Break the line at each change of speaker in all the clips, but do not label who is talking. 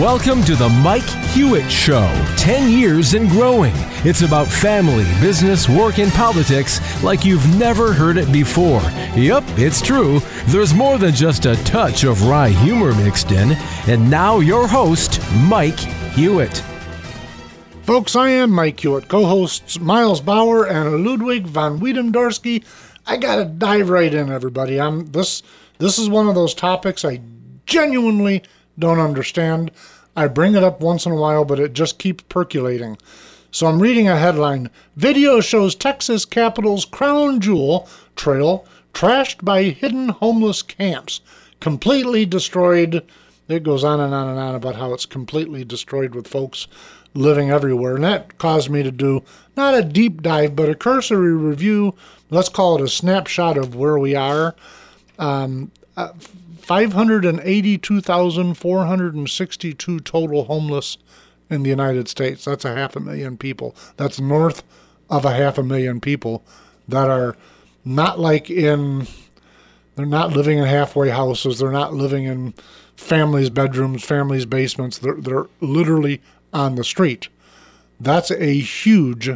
Welcome to the Mike Hewitt Show. 10 years and growing. It's about family, business, work, and politics like you've never heard it before. Yep, it's true. There's more than just a touch of wry humor mixed in. And now, your host, Mike Hewitt.
Folks, I am Mike Hewitt, co hosts Miles Bauer and Ludwig von Wiedemdorski. I gotta dive right in, everybody. I'm this this is one of those topics I genuinely don't understand. I bring it up once in a while, but it just keeps percolating. So I'm reading a headline Video shows Texas Capitol's crown jewel trail trashed by hidden homeless camps, completely destroyed. It goes on and on and on about how it's completely destroyed with folks living everywhere. And that caused me to do not a deep dive, but a cursory review. Let's call it a snapshot of where we are. Um, uh, 582,462 total homeless in the United States. That's a half a million people. That's north of a half a million people that are not like in, they're not living in halfway houses. They're not living in families' bedrooms, families' basements. They're, they're literally on the street. That's a huge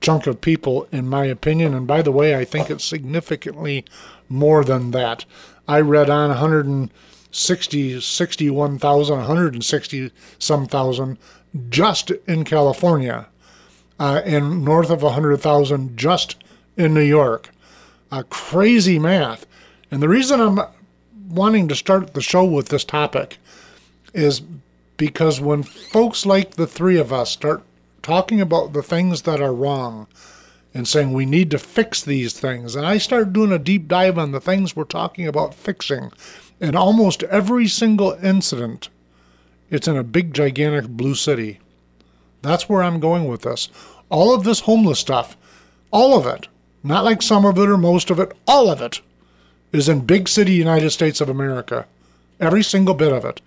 chunk of people, in my opinion. And by the way, I think it's significantly more than that. I read on 160, 61,000, 160 some thousand just in California, uh, and north of 100,000 just in New York. Uh, crazy math. And the reason I'm wanting to start the show with this topic is because when folks like the three of us start talking about the things that are wrong, and saying we need to fix these things. And I started doing a deep dive on the things we're talking about fixing. And almost every single incident, it's in a big, gigantic blue city. That's where I'm going with this. All of this homeless stuff, all of it, not like some of it or most of it, all of it is in big city United States of America. Every single bit of it.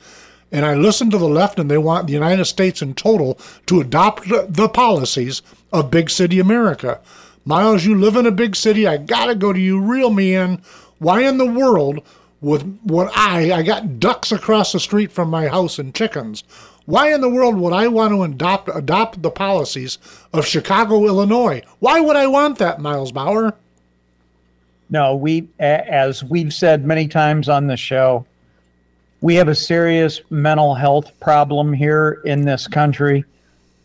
And I listen to the left, and they want the United States in total to adopt the policies of big city America. Miles, you live in a big city. I gotta go to you. Reel me in. Why in the world would what I I got ducks across the street from my house and chickens? Why in the world would I want to adopt adopt the policies of Chicago, Illinois? Why would I want that, Miles Bauer?
No, we as we've said many times on the show, we have a serious mental health problem here in this country.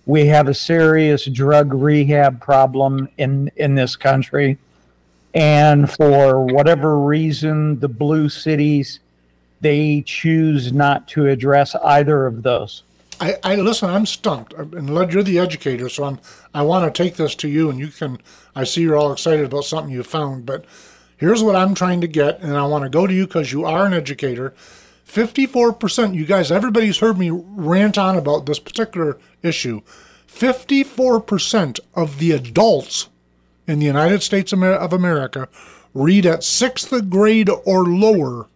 We have a serious drug rehab problem in in this country. And for whatever reason the blue cities they choose not to address either of those.
I, I listen i'm stumped. And you're the educator so i'm i want to take this to you and you can i see you're all excited about something you found but here's what i'm trying to get and i want to go to you because you are an educator 54%, you guys, everybody's heard me rant on about this particular issue. 54% of the adults in the United States of America read at sixth grade or lower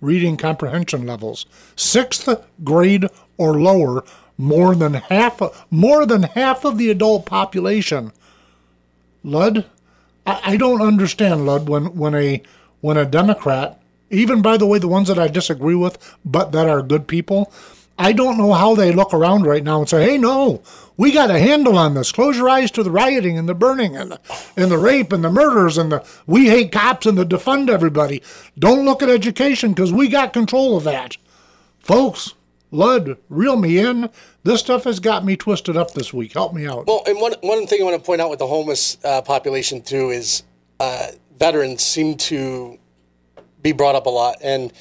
reading comprehension levels. Sixth grade or lower, more than half more than half of the adult population. Lud, I, I don't understand, Lud, when, when a when a Democrat even by the way, the ones that I disagree with, but that are good people, I don't know how they look around right now and say, hey, no, we got a handle on this. Close your eyes to the rioting and the burning and the, and the rape and the murders and the we hate cops and the defund everybody. Don't look at education because we got control of that. Folks, Lud, reel me in. This stuff has got me twisted up this week. Help me out.
Well, and one, one thing I want to point out with the homeless uh, population, too, is uh, veterans seem to be brought up a lot. And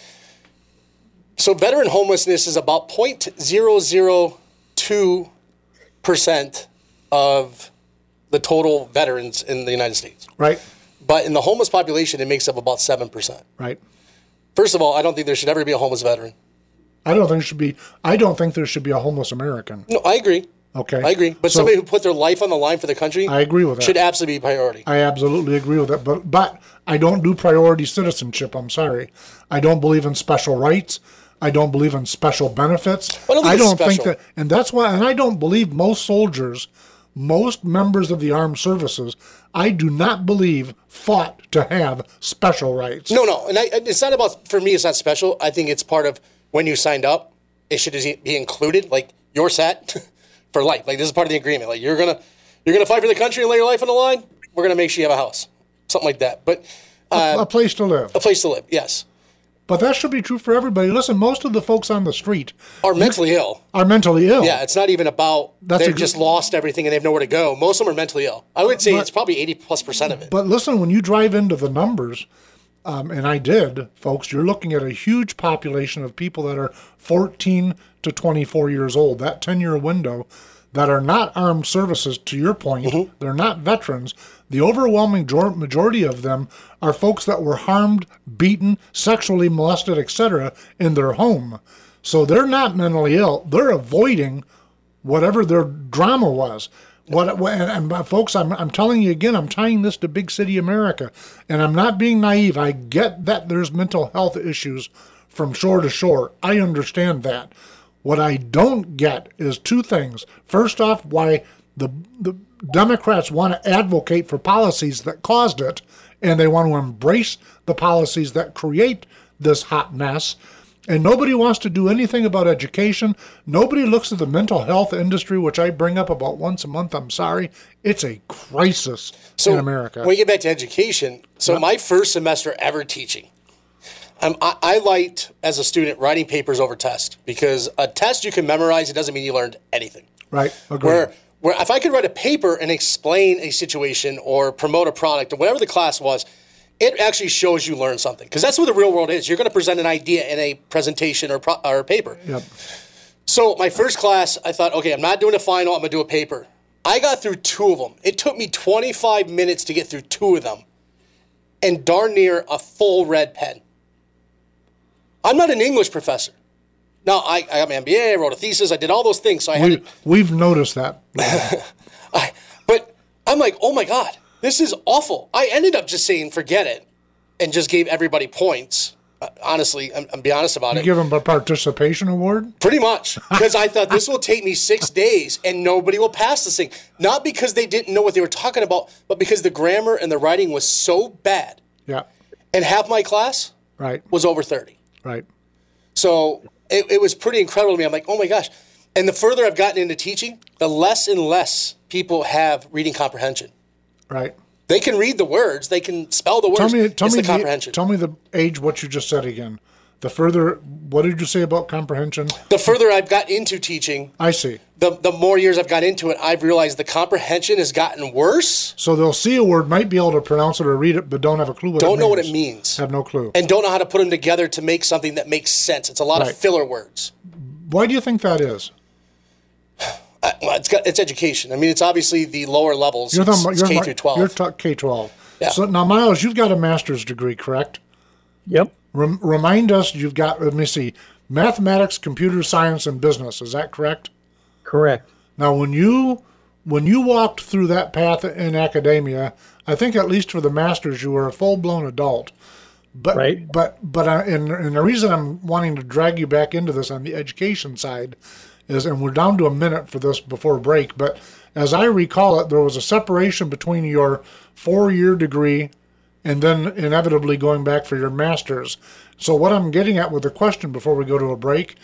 so veteran homelessness is about 0.002% of the total veterans in the United States.
Right.
But in the homeless population, it makes up about 7%.
Right.
First of all, I don't think there should ever be a homeless veteran.
I don't think there should be. I don't think there should be a homeless American.
No, I agree.
Okay.
I agree. But so, somebody who put their life on the line for the country,
I agree with that.
Should absolutely be priority.
I absolutely agree with that. But but I don't do priority citizenship. I'm sorry. I don't believe in special rights. I don't believe in special benefits.
I don't,
I don't
think
that, and that's why, and I don't believe most soldiers, most members of the armed services, I do not believe fought to have special rights.
No, no, and I, it's not about for me. It's not special. I think it's part of when you signed up it should be included. Like you're set for life. Like this is part of the agreement. Like you're gonna you're gonna fight for the country and lay your life on the line. We're gonna make sure you have a house, something like that. But uh,
a place to live.
a place to live. Yes,
But that should be true for everybody. Listen, most of the folks on the street
are mentally ill.
are mentally ill.
Yeah, it's not even about
That's
they've
a
just lost everything and they have nowhere to go. Most of them are mentally ill. I would say
But-
it's probably eighty plus percent of it.
But listen, when you drive into the numbers, um, and I did, folks, you're looking at a huge population of people that are 14 to 24 years old, that 10 year window, that are not armed services, to your point. They're not veterans. The overwhelming majority of them are folks that were harmed, beaten, sexually molested, etc., in their home. So they're not mentally ill. They're avoiding whatever their drama was. What, what- and, and folks, I'm, I'm telling you again, I'm tying this to big city America, and I'm not being naive. I get that there's mental health issues from shore to shore. I understand that. What I don't get is two things. First off, why the the Democrats want to advocate for policies that caused it, and they want to embrace the policies that create this hot mess. And nobody wants to do anything about education. Nobody looks at the mental health industry, which I bring up about once a month. I'm sorry. It's a crisis so in America.
When we get back to education, so my first semester ever teaching, um, I, I liked as a student writing papers over test because a test you can memorize. It doesn't mean you learned anything.
right? Agreed.
Where where if I could write a paper and explain a situation or promote a product or whatever the class was, it actually shows you learn something because that's what the real world is. You're going to present an idea in a presentation or pro, or paper.
Yep.
So my first class, I thought, okay, I'm not doing a final. I'm gonna do a paper. I got through two of them. It took me 25 minutes to get through two of them, and darn near a full red pen. I'm not an English professor. Now I, I got my MBA. I wrote a thesis. I did all those things. So I had to
we've noticed that.
I, but I'm like, oh my God, this is awful. I ended up just saying, forget it, and just gave everybody points. Uh, honestly, I'm, I'm be honest about it.
You give them a participation award.
Pretty much. Because I thought this will take me six days and nobody will pass this thing. Not because they didn't know what they were talking about, but because the grammar and the writing was so bad.
Yeah.
And half my class
Right.
was over 30.
Right.
So it, it was pretty incredible to me. I'm like, oh my gosh. And the further I've gotten into teaching, the less and less people have reading comprehension.
Right.
They can read the words, they can spell the words.
Tell me. Tell
it's
me
the
the,
comprehension.
Tell me the age. What you just said again. The further. What did you say about comprehension?
the further I've got into teaching,
I see.
the, the more years I've got into it, I've realized the comprehension has gotten worse
So they'll see a word, might be able to pronounce it or read it, but don't have a clue what
Don't
means.
know what it means.
Have no clue.
and don't know how to put them together to make something that makes sense. It's a lot
Right.
of filler words.
Why do you think that is?
Uh, well, it's got it's education. I mean, it's obviously the lower levels.
You're
it's,
talking
it's
about
K
you're,
through
You're
twelve.
K twelve.
Yeah.
So now, Miles, you've got a master's degree, correct?
Yep.
Rem- remind us, you've got. Let me see, mathematics, computer science, and business. Is that correct?
Correct.
Now, when you when you walked through that path in academia, I think at least for the masters, you were a full blown adult. But
Right.
but but I, and and the reason I'm wanting to drag you back into this on the education side is, and we're down to a minute for this before break. But as I recall it, there was a separation between your four year degree and then inevitably going back for your master's. So what I'm getting at with the question before we go to a break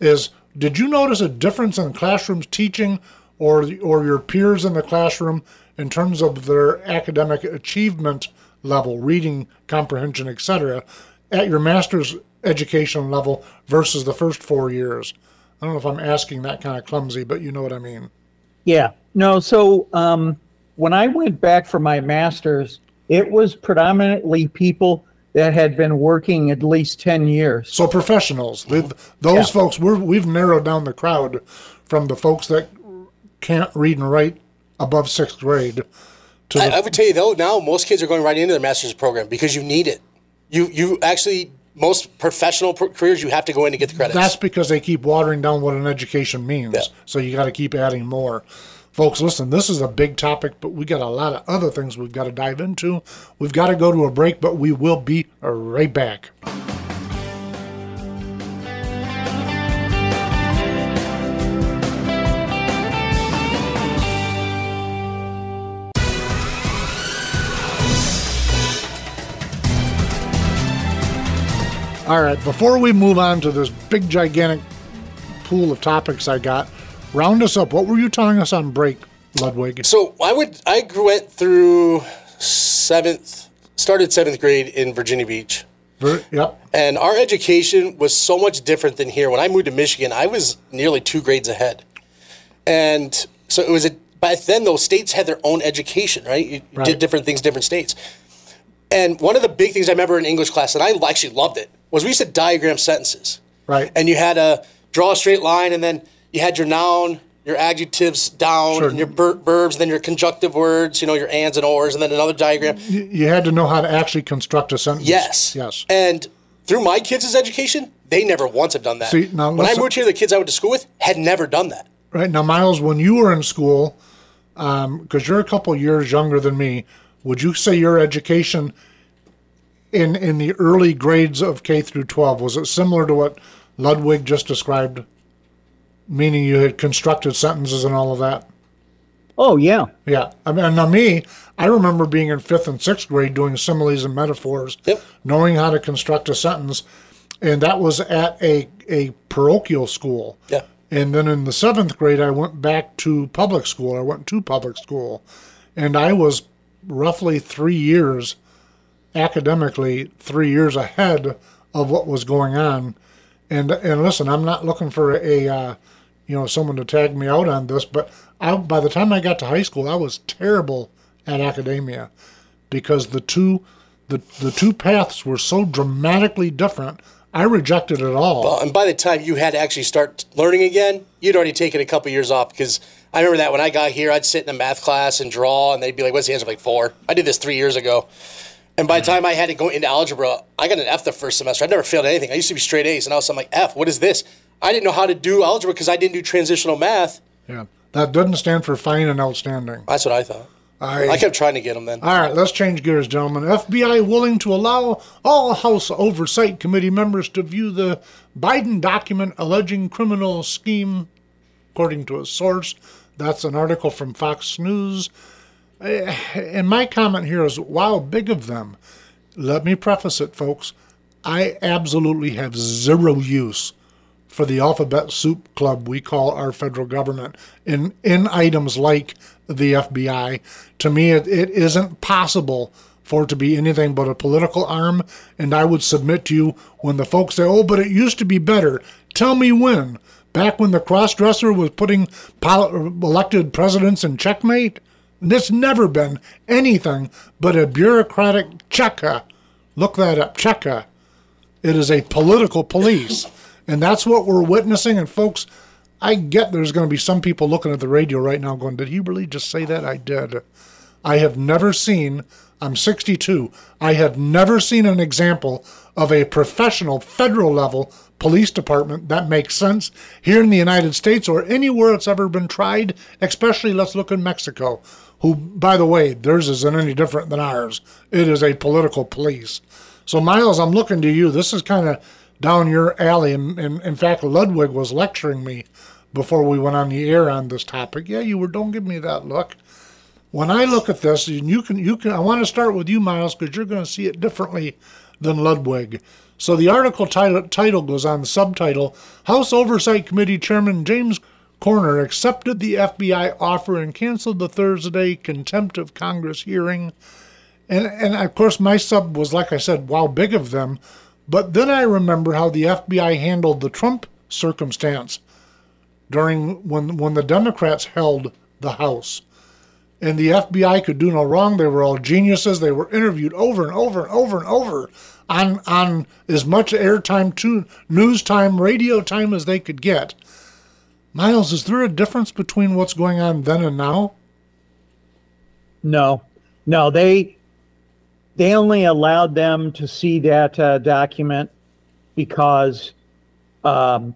is did you notice a difference in classrooms teaching or or your peers in the classroom in terms of their academic achievement level, reading comprehension, etc., at your master's education level versus the first 4 years? I don't know if I'm asking that kind of clumsy, but you know what I mean.
Yeah. No. So um, when I went back for my master's, it was predominantly people that had been working at least 10 years.
So professionals, th- those
Yeah.
folks, we're, we've narrowed down the crowd from the folks that can't read and write above sixth grade to the,
I, I would tell you though, now most kids are going right into their master's program because you need it. You you actually most professional pro- careers you have to go in to get the credits.
that's because they keep watering down what an education means.
Yeah.
So you got to keep adding more. Folks, listen, this is a big topic, but we got a lot of other things we've got to dive into. We've got to go to a break, but we will be right back. All right, before we move on to this big, gigantic pool of topics I got. Round us up. What were you telling us on break, Ludwig?
So I would I went through seventh, started seventh grade in Virginia Beach.
Ver- Yep.
And our education was so much different than here. When I moved to Michigan, I was nearly two grades ahead. And so it was a, back then, those states had their own education, right? You
Right.
did different things, different states. And one of the big things I remember in English class, and I actually loved it, was we used to diagram sentences.
Right.
And you had to draw a straight line, and then you had your noun, your adjectives down,
Sure.
and your ver- verbs, and then your conjunctive words, you know, your ands and ors, and then another diagram.
You, you had to know how to actually construct a sentence.
Yes.
Yes.
And through my kids' education, they never once have done that.
See, now
when I moved here, the kids I went to school with had never done that.
Right now, Miles, when you were in school, um, because you're a couple years younger than me, would you say your education in in the early grades of K through 12 was it similar to what Ludwig just described? Meaning you had constructed sentences and all of that.
Oh yeah.
Yeah, I mean, now me, I remember being in fifth and sixth grade doing similes and metaphors,
Yep.
knowing how to construct a sentence, and that was at a a parochial school.
Yeah.
And then in the seventh grade, I went back to public school. I went to public school, and I was roughly three years academically, three years ahead of what was going on. And and listen, I'm not looking for a, uh, you know, someone to tag me out on this, but I, by the time I got to high school, I was terrible at academia because the two the the two paths were so dramatically different. I rejected it all.
Well, and by the time you had to actually start learning again, you'd already taken a couple years off because I remember that when I got here, I'd sit in a math class and draw, and they'd be like, "What's the answer?" I'm like four. I did this three years ago, and by the time I had to go into algebra, I got an F the first semester. I'd never failed anything. I used to be straight A's, and all of a sudden I'm like, "F, what is this?" I didn't know how to do algebra because I didn't do transitional math.
yeah, that doesn't stand for fine and outstanding.
That's what I thought.
I,
I kept trying to get them then.
All right, let's change gears, gentlemen. FBI willing to allow all House Oversight Committee members to view the Biden document alleging criminal scheme, according to a source. That's an article from Fox News. Eh, And my comment here is wow, big of them. Let me preface it, folks. I absolutely have zero use for the alphabet soup club we call our federal government in in items like the FBI. To me, it, it isn't possible for it to be anything but a political arm. And I would submit to you when the folks say, "Oh, but it used to be better." Tell me when. Back when the crossdresser was putting elected presidents in checkmate. It's never been anything but a bureaucratic Cheka. Look that up, Cheka. It is a political police. And that's what we're witnessing. And folks, I get there's going to be some people looking at the radio right now going, Did he really just say that? I did. I have never seen, I'm 62, I have never seen an example of a professional federal level police department that makes sense here in the United States or anywhere it's ever been tried, especially let's look in Mexico, who, by the way, theirs isn't any different than ours. It is a political police. So, Miles, I'm looking to you. This is kind of down your alley. And, and in fact, Ludwig was lecturing me before we went on the air on this topic. Yeah, you were. Don't give me that look. When I look at this, and you can, you can. I want to start with you, Miles, because you're going to see it differently than Ludwig. So the article title, title goes on the subtitle: House Oversight Committee Chairman James Comer accepted the FBI offer and canceled the Thursday contempt of Congress hearing. And and of course my sub was like I said, wow, big of them. But then I remember how the FBI handled the Trump circumstance during when when the Democrats held the House. And the FBI could do no wrong. They were all geniuses. They were interviewed over and over and over and over on on as much airtime, news time, radio time as they could get. Miles, is there a difference between what's going on then and now?
No, no, they they only allowed them to see that uh, document because um,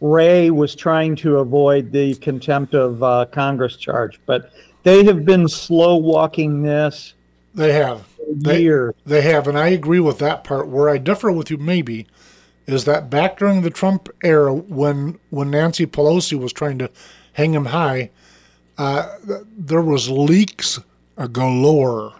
Wray was trying to avoid the contempt of uh, Congress charge, but they have been slow walking this
They have. They. They have, and I agree with that part. Where I differ with you, maybe, is that back during the Trump era, when when Nancy Pelosi was trying to hang him high, uh, there was leaks galore,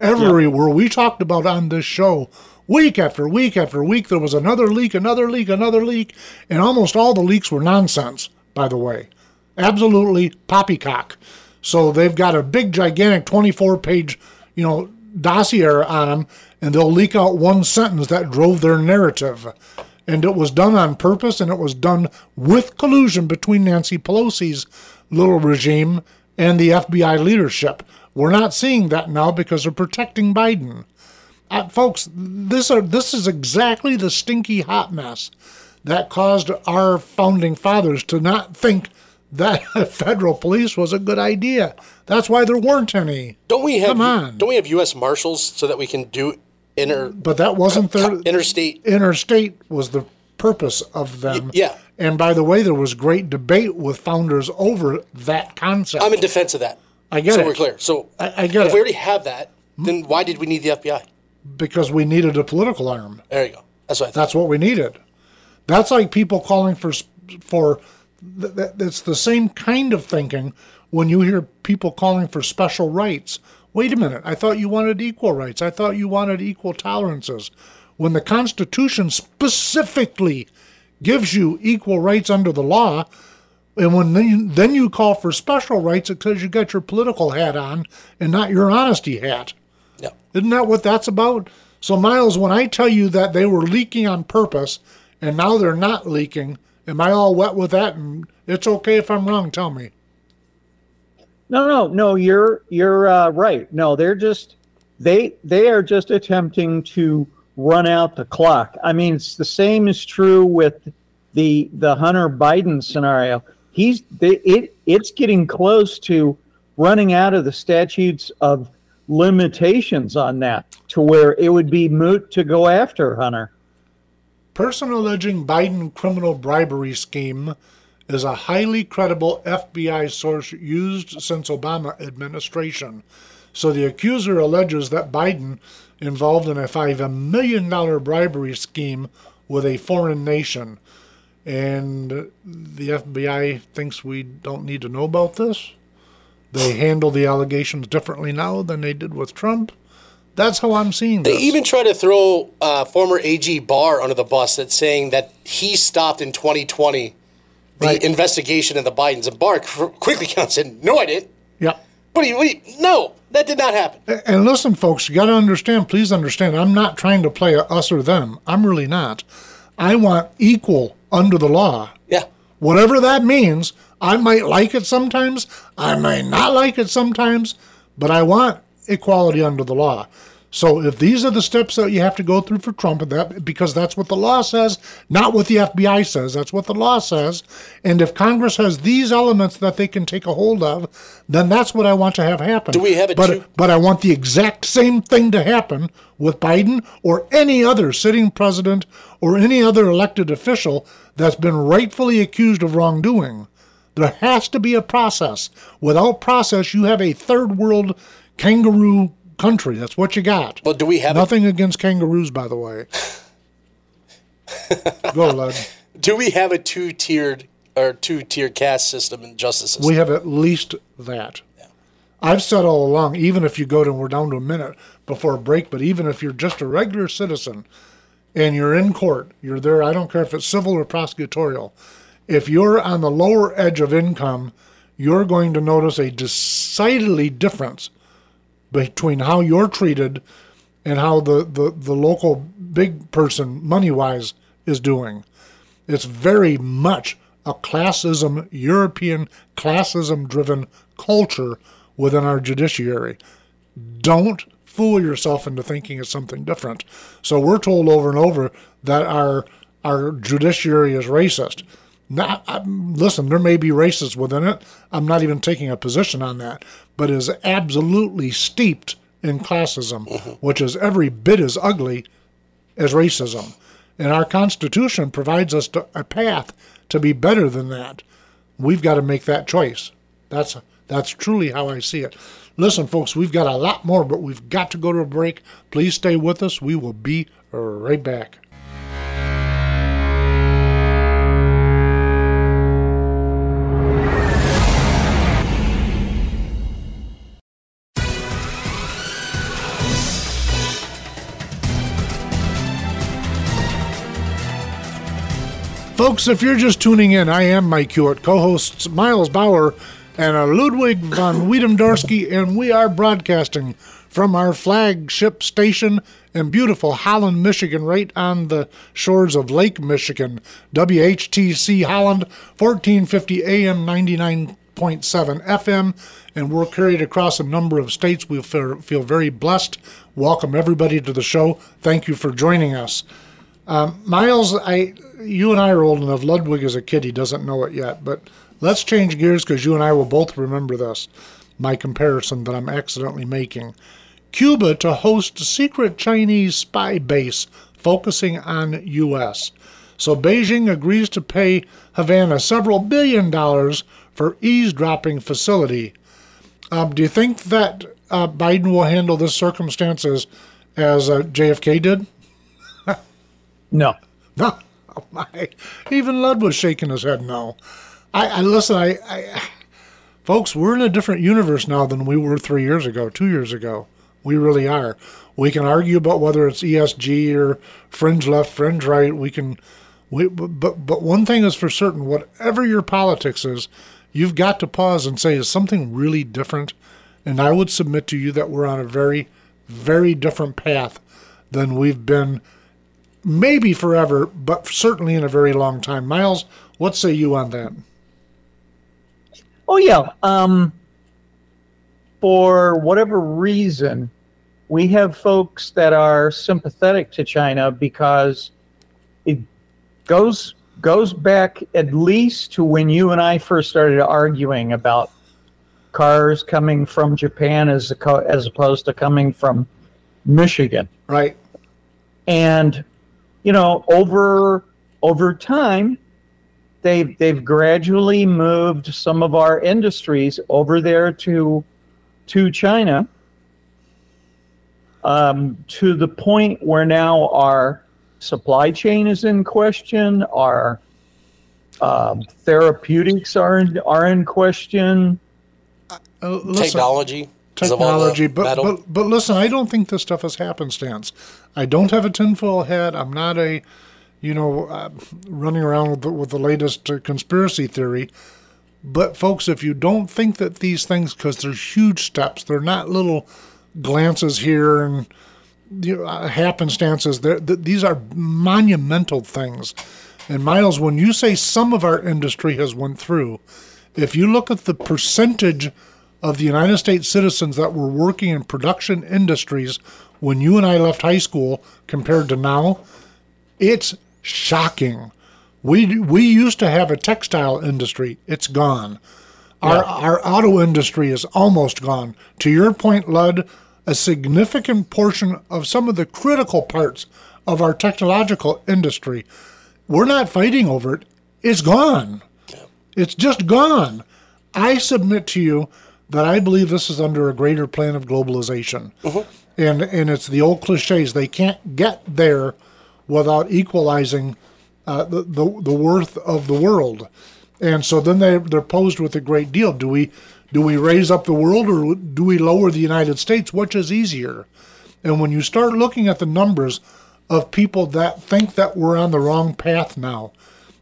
everywhere. We talked about on this show week after week after week. There was another leak, another leak, another leak, and almost all the leaks were nonsense. By the way, absolutely poppycock. So they've got a big, gigantic 24 page, you know, dossier on them, and they'll leak out one sentence that drove their narrative. And it was done on purpose, and it was done with collusion between Nancy Pelosi's little regime and the FBI leadership. We're not seeing that now because they're protecting Biden. Uh, folks, this are this is exactly the stinky hot mess that caused our founding fathers to not think that federal police was a good idea. That's why there weren't any.
Don't we have
Come on.
Don't we have U.S. Marshals so that we can do inter
But that wasn't their
interstate?
interstate was the purpose of them.
yeah.
And by the way, there was great debate with founders over that concept.
I'm in defense of that.
I get
so
it.
we're clear. So
I- I get
if
it.
we already have that, then why did we need the FBI?
because we needed a political arm.
There you go. That's what.
That's what we needed. That's like people calling for for. th- th- It's the same kind of thinking when you hear people calling for special rights. Wait a minute. I thought you wanted equal rights. I thought you wanted equal tolerances. When the Constitution specifically gives you equal rights under the law, and when then you, then you call for special rights because you got your political hat on and not your honesty hat.
Yeah.
Isn't that what that's about? So, Miles, when I tell you that they were leaking on purpose and now they're not leaking, am I all wet with that? And it's okay if I'm wrong. Tell me.
No, no, no. You're you're uh, right. No, they're just they they are just attempting to run out the clock. I mean, it's the same is true with the the Hunter Biden scenario. He's they, it it's getting close to running out of the statutes of limitations on that to where it would be moot to go after Hunter.
Person alleging Biden criminal bribery scheme is a highly credible FBI source used since Obama administration. So the accuser alleges that Biden involved in a $5 million bribery scheme with a foreign nation. And the FBI thinks we don't need to know about this. They handle the allegations differently now than they did with Trump. That's how I'm seeing
They even try to throw uh, former AG Barr under the bus that's saying that he stopped in 2020 the
Right.
investigation of the Bidens. And Barr quickly comes in, no, I didn't.
yeah.
You, what you, no, that did not happen.
And listen, folks, you got to understand, please understand, I'm not trying to play a us or them. I'm really not. I want equal under the law.
Yeah.
Whatever that means, I might like it sometimes, I might not like it sometimes, but I want equality under the law. So if these are the steps that you have to go through for Trump, that because that's what the law says, not what the FBI says, that's what the law says. And if Congress has these elements that they can take a hold of, then that's what I want to have happen.
Do we have it
But
too-
but I want the exact same thing to happen with Biden or any other sitting president or any other elected official that's been rightfully accused of wrongdoing. There has to be a process. Without process, you have a third world kangaroo country. That's what you got.
Well, do we have
Nothing against kangaroos, by the way. Go, Lud.
do we have a two tiered or two tier caste system in justice system?
We have at least that. I've said all along, even if you go to, and we're down to a minute before a break, but even if you're just a regular citizen and you're in court, you're there, I don't care if it's civil or prosecutorial, if you're on the lower edge of income, you're going to notice a decidedly difference between how you're treated and how the, the, the local big person, money wise, is doing. It's very much a classism, European classism driven culture within our judiciary. Don't fool yourself into thinking it's something different. So we're told over and over that our our judiciary is racist. Not, I, listen, there may be racists within it. I'm not even taking a position on that, but is absolutely steeped in classism, mm-hmm. which is every bit as ugly as racism. And our Constitution provides us to, a path to be better than that. We've got to make that choice. That's that's truly how I see it. Listen, folks, we've got a lot more, but we've got to go to a break. Please stay with us. We will be right back. Folks, if you're just tuning in, I am Mike Hewitt, co hosts Miles Bauer and Ludwig von Wiedemdorski, and we are broadcasting from our flagship station in beautiful Holland, Michigan, right on the shores of Lake Michigan. WHTC Holland, 1450 AM, 99.7 FM, and we're carried across a number of states. We feel very blessed. Welcome everybody to the show. Thank you for joining us. Um, Miles, I, you and I are old enough. Ludwig is a kid; he doesn't know it yet. But let's change gears because you and I will both remember this. My comparison that I'm accidentally making. Cuba to host a secret Chinese spy base focusing on U.S. So Beijing agrees to pay Havana several billion dollars for eavesdropping facility. Um, do you think that uh, Biden will handle this circumstances as uh, JFK did?
No.
No. Oh my. Even Lud was shaking his head no. I, I listen, I, I folks, we're in a different universe now than we were three years ago, two years ago. We really are. We can argue about whether it's ESG or fringe left, fringe right. We can, we, but but one thing is for certain: whatever your politics is, you've got to pause and say, is something really different? And I would submit to you that we're on a very, very different path than we've been, maybe forever, but certainly in a very long time. Miles, what say you on that?
Oh yeah. Um, for whatever reason, we have folks that are sympathetic to China because it goes goes back at least to when you and I first started arguing about cars coming from Japan as a, as opposed to coming from Michigan.
Right.
And you know, over over time, they've they've gradually moved some of our industries over there to to China um, to the point where now our supply chain is in question, our um, therapeutics are in, are in question.
Uh, listen, technology.
Technology, but, but but listen, I don't think this stuff is happenstance. I don't have a tinfoil hat. I'm not a, you know, uh, running around with the, with the latest uh, conspiracy theory. But folks, if you don't think that these things, because they're huge steps, they're not little glances here and you know, uh, happenstances. They're, th- these are monumental things. And Miles, when you say some of our industry has went through, if you look at the percentage of the United States citizens that were working in production industries when you and I left high school compared to now, it's shocking. We we used to have a textile industry. It's gone. Our yeah. our auto industry is almost gone. To your point, Lud, a significant portion of some of the critical parts of our technological industry, we're not fighting over it. It's gone. It's just gone. I submit to you that I believe this is under a greater plan of globalization. Mm-hmm. And and it's the old cliches. They can't get there without equalizing uh, the, the, the worth of the world. And so then they, they're posed with a great deal. Do we, do we raise up the world or do we lower the United States? Which is easier? And when you start looking at the numbers of people that think that we're on the wrong path now,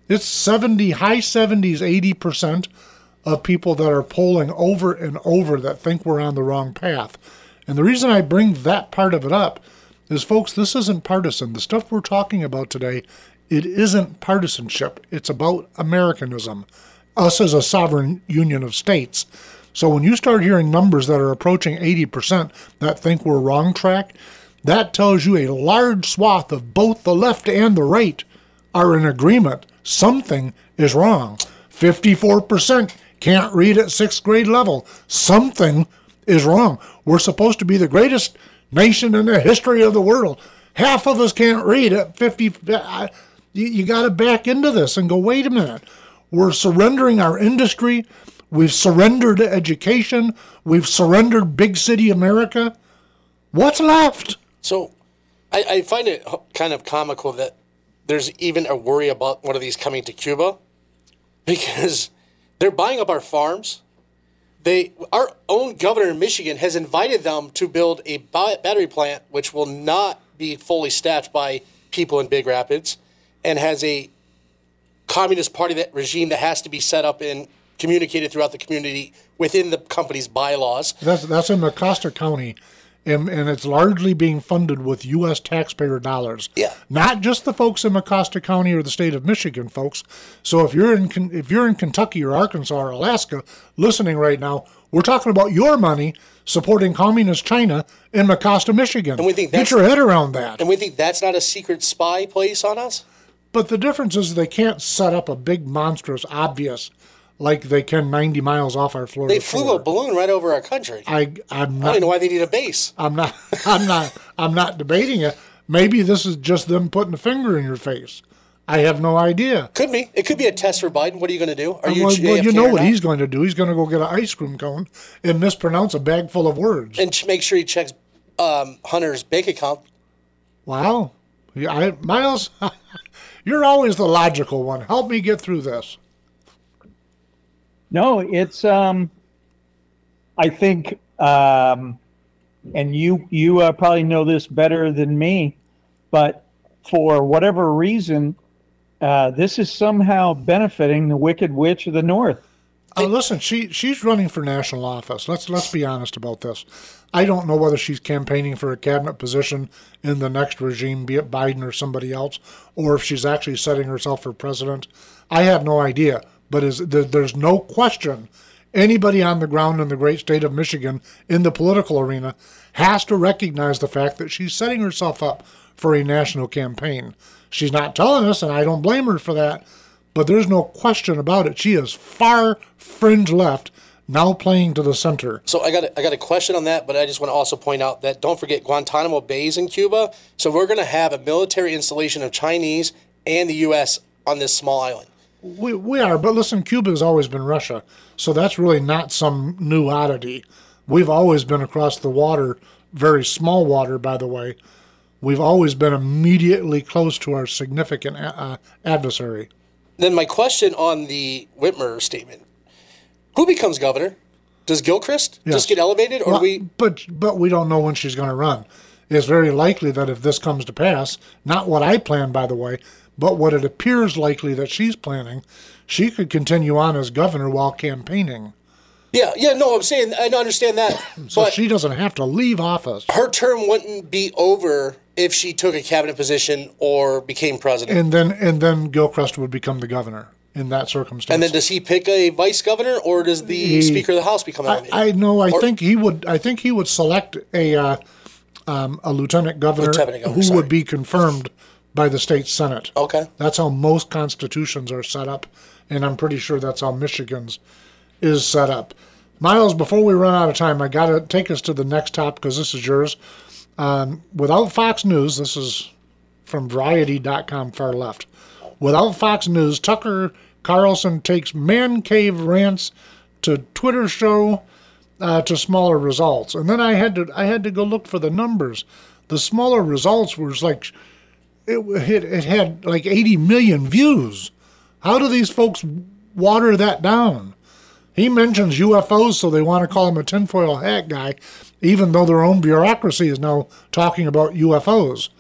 it's 70, high 70s, 80% of people that are polling over and over that think we're on the wrong path. And the reason I bring that part of it up is, folks, this isn't partisan. The stuff we're talking about today it isn't partisanship, it's about Americanism, us as a sovereign union of states. So when you start hearing numbers that are approaching 80% that think we're wrong track, that tells you a large swath of both the left and the right are in agreement something is wrong. 54% can't read at sixth grade level. Something is wrong. We're supposed to be the greatest nation in the history of the world. Half of us can't read at 50. You, you got to back into this and go, wait a minute. We're surrendering our industry. We've surrendered education. We've surrendered big city America. What's left?
So I, I find it kind of comical that there's even a worry about one of these coming to Cuba because they're buying up our farms. They, our own governor in Michigan has invited them to build a battery plant, which will not be fully staffed by people in Big Rapids and has a communist party that regime that has to be set up and communicated throughout the community within the company's bylaws.
That's that's in Mecosta County, and, and it's largely being funded with U.S. taxpayer dollars.
Yeah.
Not just the folks in Mecosta County or the state of Michigan, folks. So if you're in if you're in Kentucky or Arkansas or Alaska listening right now, we're talking about your money supporting communist China in Mecosta, Michigan.
And we think
get
that's-
your head around that.
And we think that's not a secret spy place on us?
But the difference is they can't set up a big, monstrous, obvious, like they can 90 miles off our Florida.
They flew a balloon right over our country. I,
I, I'm
don't know why they need a base.
I'm not. I'm not. I'm not debating it. Maybe this is just them putting a finger in your face. I have no idea.
Could be. It could be a test for Biden. What are you going to do? Are you
well, well, you know what he's going to do. He's going to go get an ice cream cone and mispronounce a bag full of words.
and make sure he checks um, Hunter's bank account.
Wow. Yeah, I, Miles, you're always the logical one. Help me get through this.
No, it's um I think um and you you uh, probably know this better than me, but for whatever reason uh, this is somehow benefiting the Wicked Witch of the North.
Uh, listen, she she's running for national office. Let's let's be honest about this. I don't know whether she's campaigning for a cabinet position in the next regime, be it Biden or somebody else, or if she's actually setting herself for president. I have no idea. But is there, there's no question anybody on the ground in the great state of Michigan in the political arena has to recognize the fact that she's setting herself up for a national campaign. She's not telling us, and I don't blame her for that. But there's no question about it. She is far fringe left, now playing to the center.
So I got a, I got a question on that, but I just want to also point out that don't forget Guantanamo Bay is in Cuba. So we're going to have a military installation of Chinese and the U.S. on this small island.
We, we are, but listen, Cuba has always been Russia, so that's really not some new oddity. We've always been across the water, very small water, by the way. We've always been immediately close to our significant uh, adversary.
Then my question on the Whitmer statement: Who becomes governor? Does Gilchrist
Yes.
just get elevated, or
Well,
we?
But but we don't know when she's going to run. It's very likely that if this comes to pass, not what I plan, by the way, but what it appears likely that she's planning, she could continue on as governor while campaigning.
Yeah, yeah. No, I'm saying I understand that,
So
but
she doesn't have to leave office.
her term wouldn't be over if she took a cabinet position or became president.
And then and then Gilchrist would become the governor in that circumstance.
And then does he pick a vice governor, or does the
He-
Speaker of the House become
I? I know. I
Or-
think he would. I think he would select a uh, um, a lieutenant governor,
Lieutenant governor,
who
sorry.
would be confirmed by the state senate.
Okay.
That's how most constitutions are set up, and I'm pretty sure that's how Michigan's is set up. Miles, before we run out of time, I got to take us to the next top because this is yours. Um, without Fox News, this is from Variety.com, far left. Without Fox News, Tucker Carlson takes man cave rants to Twitter show uh, to smaller results, and then I had to I had to go look for the numbers. The smaller results was like it, it, had like 80 million views. How do these folks water that down? He mentions UFOs, so they want to call him a tinfoil hat guy, even though their own bureaucracy is now talking about UFOs.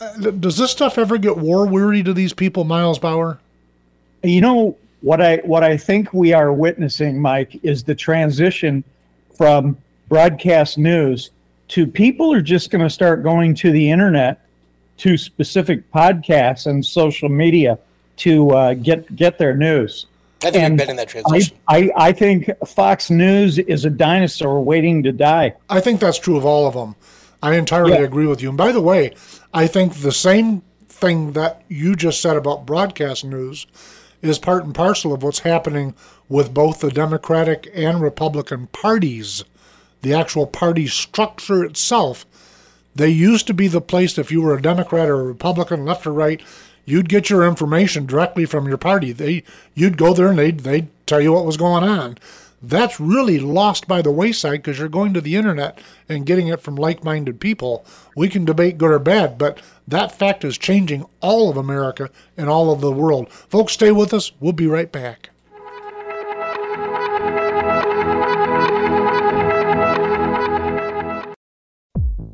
Uh, Does this stuff ever get war weary to these people, Miles Bauer?
You know what I what I think we are witnessing, Mike, is the transition from broadcast news to people are just going to start going to the internet to specific podcasts and social media to uh, get get their news.
I think
and
we've been in that
I,
transition.
I, I think Fox News is a dinosaur waiting to die.
I think that's true of all of them. I entirely
Yeah.
agree with you. And by the way, I think the same thing that you just said about broadcast news is part and parcel of what's happening with both the Democratic and Republican parties. The actual party structure itself. They used to be the place, if you were a Democrat or a Republican, left or right, you'd get your information directly from your party. They, you'd go there and they'd, they'd tell you what was going on. That's really lost by the wayside because you're going to the internet and getting it from like minded people. We can debate good or bad, but that fact is changing all of America and all of the world. Folks, stay with us. We'll be right back.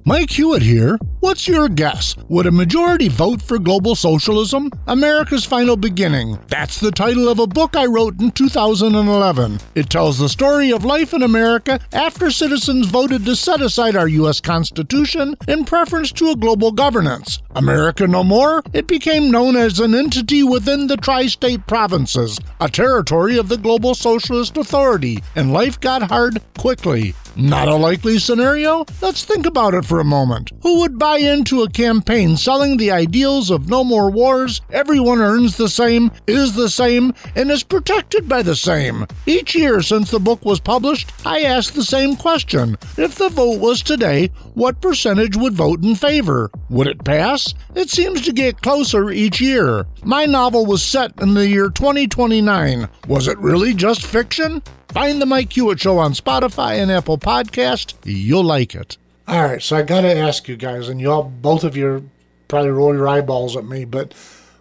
Mike Hewitt here. What's your guess? Would a majority vote for global socialism? America's Final Beginning. That's the title of a book I wrote in 2011. It tells the story of life in America after citizens voted to set aside our U.S. Constitution in preference to a global governance. America no more, it became known as an entity within the tri state provinces, a territory of the Global Socialist Authority, and life got hard quickly. Not a likely scenario? Let's think about it for a moment. Who would buy into a campaign selling the ideals of no more wars, everyone earns the same, is the same, and is protected by the same? Each year since the book was published, I ask the same question. If the vote was today, what percentage would vote in favor? Would it pass? It seems to get closer each year. My novel was set in the year 2029. Was it really just fiction? Find the Mike Hewitt Show on Spotify and Apple Podcast. You'll like it. All right, so I got to ask you guys, and y'all, both of you, probably roll your eyeballs at me, but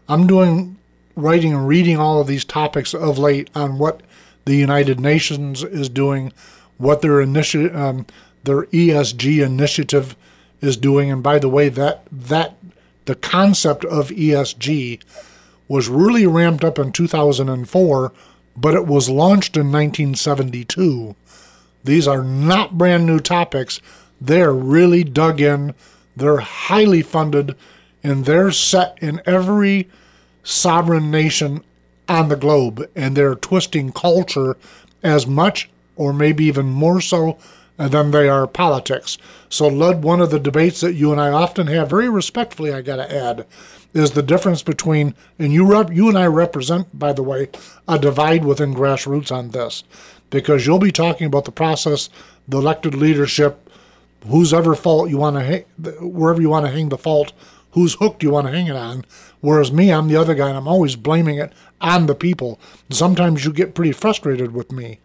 I'm doing writing and reading all of these topics of late on what the United Nations is doing, what their initiative, um, their ESG initiative is doing, and by the way, that that the concept of ESG was really ramped up in 2004 but it was launched in 1972. These are not brand new topics. They're really dug in, they're highly funded, and they're set in every sovereign nation on the globe. And they're twisting culture as much, or maybe even more so, than they are politics. So, Lud, one of the debates that you and I often have, very respectfully, I got to add, is the difference between, and you rep, you and I represent, by the way, a divide within grassroots on this, because you'll be talking about the process, the elected leadership, whose ever fault you want to hang, wherever you want to hang the fault, whose hook do you want to hang it on. Whereas me, I'm the other guy, and I'm always blaming it on the people. Sometimes you get pretty frustrated with me.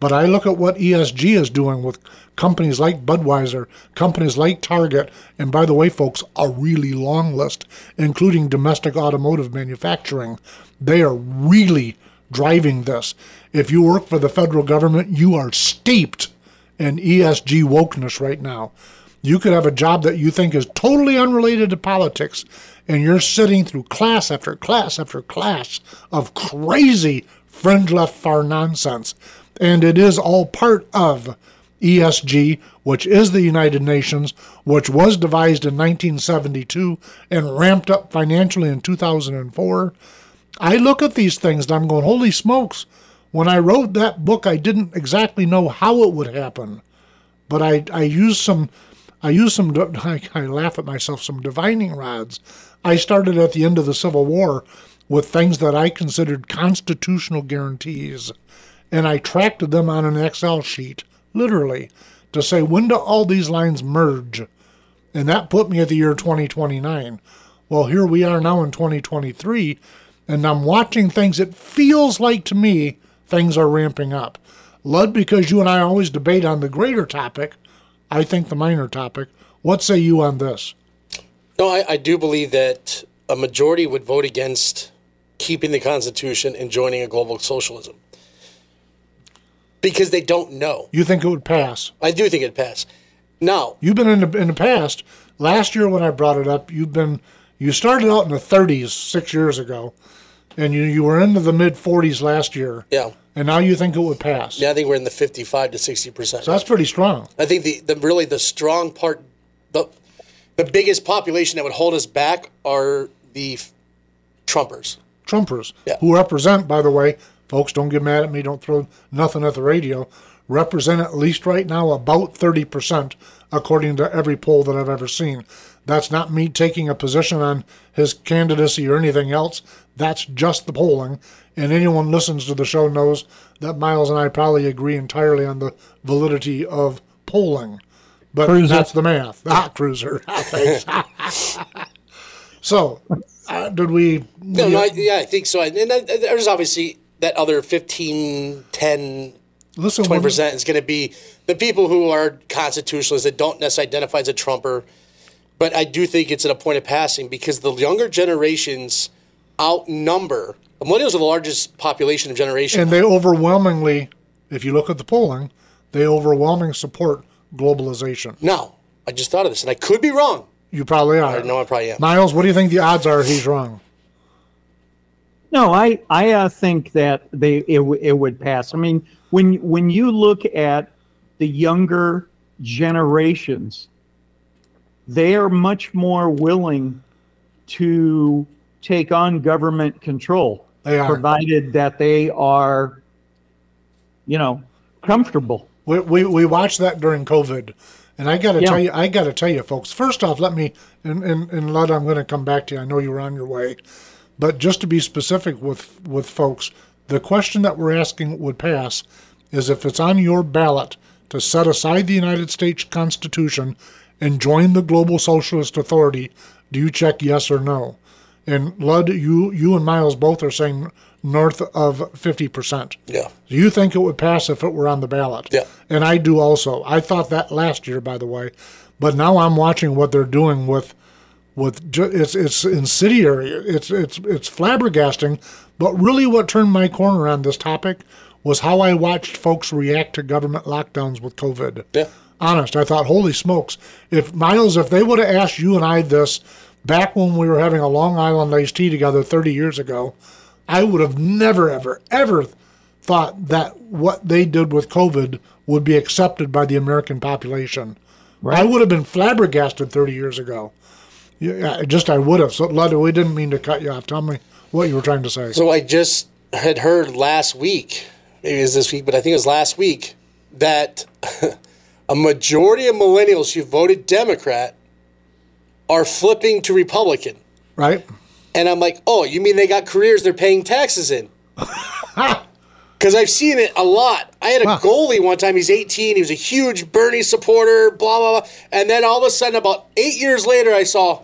But I look at what ESG is doing with companies like Budweiser, companies like Target, and by the way, folks, a really long list, including domestic automotive manufacturing. They are really driving this. If you work for the federal government, you are steeped in ESG wokeness right now. You could have a job that you think is totally unrelated to politics, and you're sitting through class after class after class of crazy fringe left far nonsense. And it is all part of ESG, which is the United Nations, which was devised in 1972 and ramped up financially in 2004. I look at these things and I'm going, holy smokes. When I wrote that book, I didn't exactly know how it would happen, but I, I used some, I used some, I, I laugh at myself, some divining rods. I started at the end of the Civil War with things that I considered constitutional guarantees, and I tracked them on an Excel sheet literally, to say when do all these lines merge? And that put me at the year 2029. Well, here we are now in 2023, and I'm watching things. It feels like to me things are ramping up. Lud, because you and I always debate on the greater topic, I think the minor topic. What say you on this?
No, I, I do believe that a majority would vote against keeping the Constitution and joining a global socialism because they don't know.
You think it would pass?
I do think it'd pass. Now,
You've been in the, in the past. Last year when I brought it up, you've been you started out in the 30s six years ago, and you you were into the mid 40s last year.
yeah,
And now you think it would pass.
yeah, I think we're in the fifty-five to sixty percent.
So that's pretty strong.
I think the, the really the strong part, the the biggest population that would hold us back are the f- Trumpers.
Trumpers,
Yeah.
who represent, by the way, folks, don't get mad at me, don't throw nothing at the radio, represent at least right now about 30%, according to every poll that I've ever seen. That's not me taking a position on his candidacy or anything else. That's just the polling. And anyone listens to the show knows that Miles and I probably agree entirely on the validity of polling. But
Cruiser.
that's the math. Ah, cruiser. Thanks. so, uh, did we?
No, no, I, yeah, I think so. And then there's obviously that other 15, 10,
listen,
20% is going to be the people who are constitutionalists that don't necessarily identify as a Trumper. But I do think it's at a point of passing because the younger generations outnumber. Millennials are the largest population of generation.
And they overwhelmingly, if you look at the polling, they overwhelmingly support globalization.
now, I just thought of this, and I could be wrong.
You probably are.
I know I probably am.
Miles, what do you think the odds are he's wrong?
No, I I uh, think that they it, w- it would pass. I mean, when when you look at the younger generations, they are much more willing to take on government control, provided that they are, you know, comfortable.
We, we, we watched that during COVID. And I got to
Yeah.
tell you, I got to tell you, folks. First off, let me and and, and Lud, I'm going to come back to you. I know you were on your way, but just to be specific with with folks, the question that we're asking would pass is if it's on your ballot to set aside the United States Constitution and join the global socialist authority. Do you check yes or no? And Lud, you you and Miles both are saying north of fifty percent.
Yeah.
Do you think it would pass if it were on the ballot?
Yeah.
And I do also. I thought that last year, by the way, but now I'm watching what they're doing with, with ju- it's it's incendiary. It's it's it's flabbergasting. But really, what turned my corner on this topic was how I watched folks react to government lockdowns with COVID.
Yeah.
Honest, I thought, holy smokes! If Miles, if they would have asked you and I this back when we were having a Long Island iced tea together 30 years ago, I would have never, ever, ever thought that what they did with COVID would be accepted by the American population. Right. I would have been flabbergasted 30 years ago. Yeah, I- just I would have. So, Ludda, we didn't mean to cut you off. Tell me what you were trying to say.
So I just had heard last week, maybe it was this week, but I think it was last week, that a majority of millennials who voted Democrat are flipping to Republican.
right?
And I'm like, oh, you mean they got careers they're paying taxes in? Because I've seen it a lot. I had a
Wow.
goalie one time. He's 18. He was a huge Bernie supporter. Blah blah blah. And then all of a sudden, about eight years later, I saw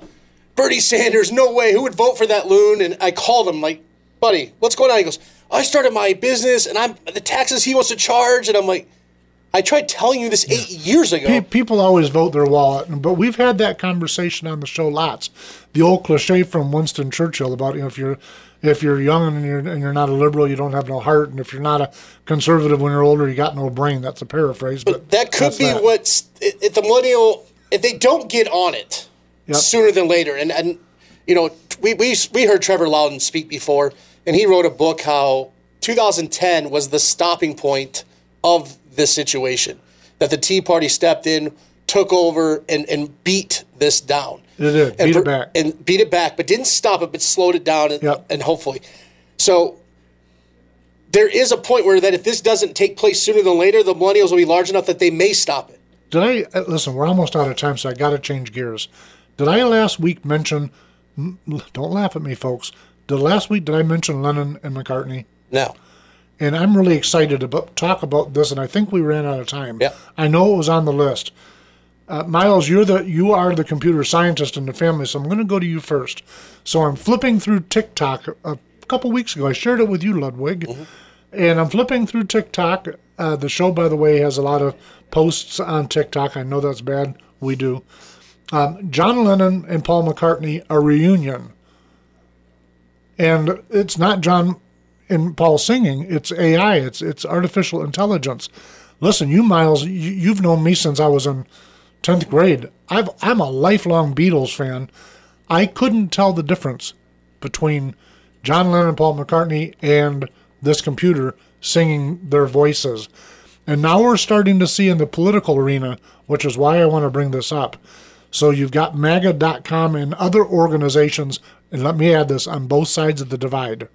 Bernie Sanders. No way. Who would vote for that loon? And I called him like, buddy, what's going on? He goes, I started my business, and I'm the taxes he wants to charge. And I'm like, I tried telling you this eight years ago.
People always vote their wallet, but we've had that conversation on the show lots. The old cliche from Winston Churchill about you know, if you're if you're young and you're and you're not a liberal, you don't have no heart, and if you're not a conservative when you're older, you got no brain. That's a paraphrase, but
That could be
that.
what's if the millennial if they don't get on it
Yep.
sooner than later. And and you know we we we heard Trevor Loudon speak before, and he wrote a book how 2010 was the stopping point of this situation that the Tea Party stepped in, took over, and and beat this down.
It did.
And
Beat
for-
it back.
and beat it back, but didn't stop it, but slowed it down, and,
Yep.
and hopefully, so there is a point where that if this doesn't take place sooner than later, the millennials will be large enough that they may stop it.
Did I uh, listen? We're almost out of time, so I got to change gears. Did I last week mention? Don't laugh at me, folks. Did last week did I mention Lennon and McCartney?
No.
and I'm really excited to talk about this. And I think we ran out of time.
Yeah.
I know it was on the list. Uh, Miles, you're the you are the computer scientist in the family, so I'm going to go to you first. So I'm flipping through TikTok a couple weeks ago. I shared it with you, Ludwig, and I'm flipping through TikTok. Uh, the show, by the way, has a lot of posts on TikTok. I know that's bad. We do. Um, John Lennon and Paul McCartney a reunion, and it's not John and Paul singing. It's AI. It's it's artificial intelligence. Listen, you Miles, you, you've known me since I was in tenth grade. I've I'm a lifelong Beatles fan. I couldn't tell the difference between John Lennon and Paul McCartney and this computer singing their voices. And now we're starting to see in the political arena, which is why I want to bring this up. So you've got MAGA.com and other organizations, and let me add this on both sides of the divide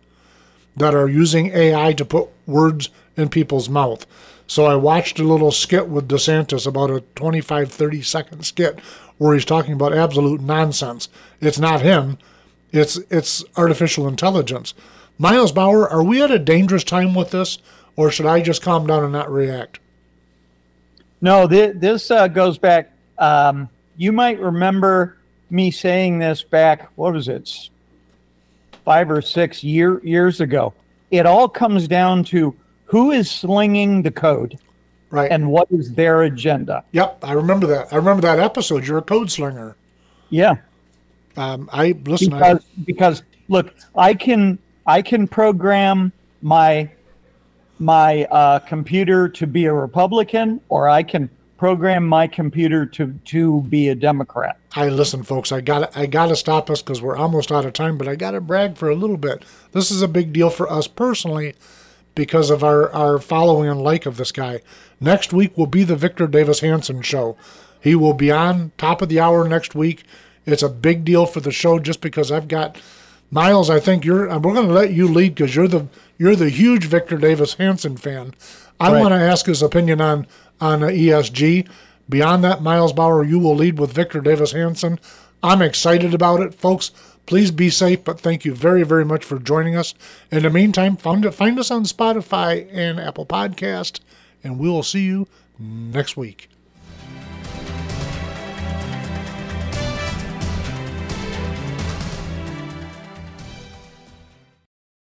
that are using AI to put words in people's mouth. So I watched a little skit with DeSantis about a 25, 30 second skit where he's talking about absolute nonsense. It's not him. It's it's artificial intelligence. Miles Bauer, are we at a dangerous time with this, or should I just calm down and not react?
No, this, uh, goes back. Um, you might remember me saying this back. What was it? Five or six year years ago. It all comes down to who is slinging the code
Right.
and what is their agenda.
yep, I remember that. I remember that episode. You're a code slinger.
Yeah,
Um, I listen. I,
because because look, I can I can program my my uh, computer to be a Republican, or I can program my computer to to be a Democrat.
I listen, folks. I got I got to stop us because we're almost out of time. But I got to brag for a little bit. This is a big deal for us personally because of our our following and like of this guy. Next week will be the Victor Davis Hanson show. He will be on top of the hour next week. It's a big deal for the show just because I've got Miles. I think you're. We're going to let you lead because you're the you're the huge Victor Davis Hanson fan. I
Right.
want to ask his opinion on on uh, ESG. Beyond that, Miles Bauer, you will lead with Victor Davis Hanson. I'm excited about it, folks. Please be safe, but thank you very, very much for joining us. In the meantime, find, find us on Spotify and Apple Podcast, and we will see you next week.